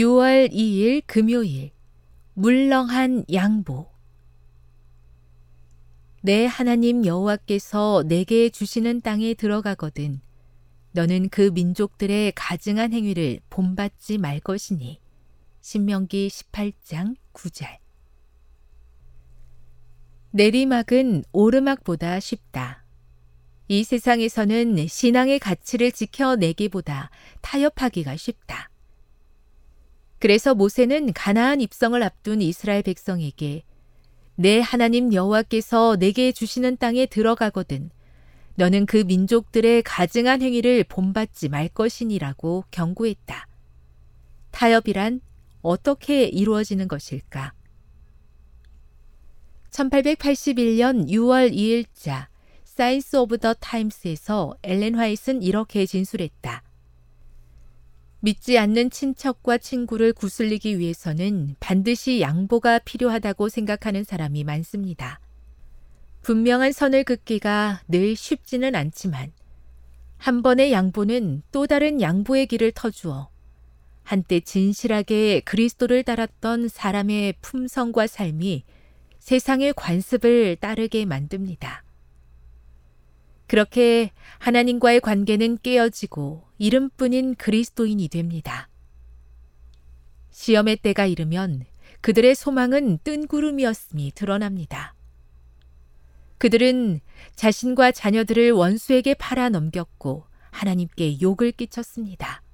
6월 2일 금요일 물렁한 양보 내 하나님 여호와께서 내게 주시는 땅에 들어가거든 너는 그 민족들의 가증한 행위를 본받지 말 것이니 신명기 18장 9절 내리막은 오르막보다 쉽다. 이 세상에서는 신앙의 가치를 지켜내기보다 타협하기가 쉽다. 그래서 모세는 가나안 입성을 앞둔 이스라엘 백성에게 내 하나님 여호와께서 내게 주시는 땅에 들어가거든 너는 그 민족들의 가증한 행위를 본받지 말 것이니라고 경고했다. 타협이란 어떻게 이루어지는 것일까? 1881년 6월 2일자 Signs of the Times에서 엘렌 화이트는 이렇게 진술했다. 믿지 않는 친척과 친구를 구슬리기 위해서는 반드시 양보가 필요하다고 생각하는 사람이 많습니다. 분명한 선을 긋기가 늘 쉽지는 않지만 한 번의 양보는 또 다른 양보의 길을 터주어 한때 진실하게 그리스도를 따랐던 사람의 품성과 삶이 세상의 관습을 따르게 만듭니다. 그렇게 하나님과의 관계는 깨어지고 이름뿐인 그리스도인이 됩니다. 시험의 때가 이르면 그들의 소망은 뜬 구름이었음이 드러납니다. 그들은 자신과 자녀들을 원수에게 팔아 넘겼고 하나님께 욕을 끼쳤습니다.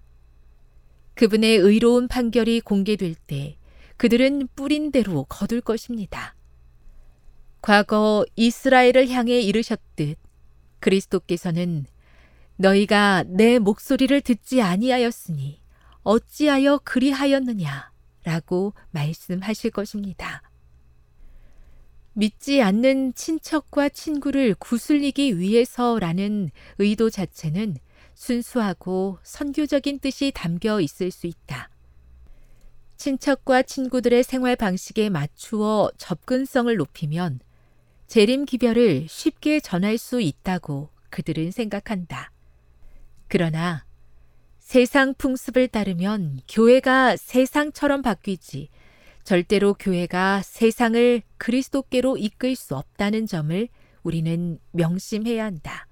그분의 의로운 판결이 공개될 때 그들은 뿌린 대로 거둘 것입니다. 과거 이스라엘을 향해 이르셨듯 그리스도께서는 너희가 내 목소리를 듣지 아니하였으니 어찌하여 그리하였느냐 라고 말씀하실 것입니다. 믿지 않는 친척과 친구를 구슬리기 위해서라는 의도 자체는 순수하고 선교적인 뜻이 담겨 있을 수 있다. 친척과 친구들의 생활 방식에 맞추어 접근성을 높이면 재림 기별을 쉽게 전할 수 있다고 그들은 생각한다. 그러나 세상 풍습을 따르면 교회가 세상처럼 바뀌지 절대로 교회가 세상을 그리스도께로 이끌 수 없다는 점을 우리는 명심해야 한다.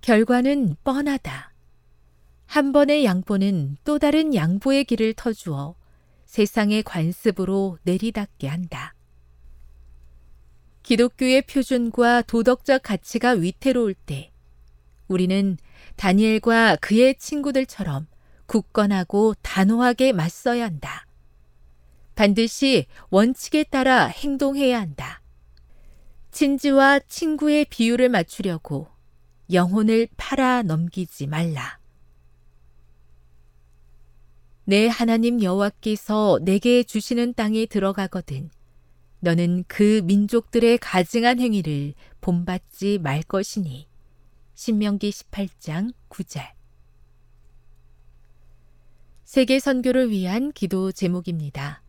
결과는 뻔하다. 한 번의 양보는 또 다른 양보의 길을 터주어 세상의 관습으로 내리닫게 한다. 기독교의 표준과 도덕적 가치가 위태로울 때 우리는 다니엘과 그의 친구들처럼 굳건하고 단호하게 맞서야 한다. 반드시 원칙에 따라 행동해야 한다. 친지와 친구의 비율을 맞추려고 영혼을 팔아 넘기지 말라. 내 하나님 여호와께서 내게 주시는 땅에 들어가거든 너는 그 민족들의 가증한 행위를 본받지 말 것이니. 신명기 18장 9절. 세계 선교를 위한 기도 제목입니다.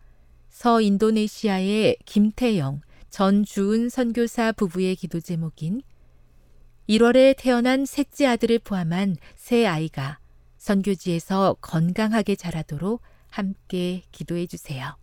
서인도네시아의 김태영, 전주은 선교사 부부의 기도 제목인 1월에 태어난 셋째 아들을 포함한 세 아이가 선교지에서 건강하게 자라도록 함께 기도해 주세요.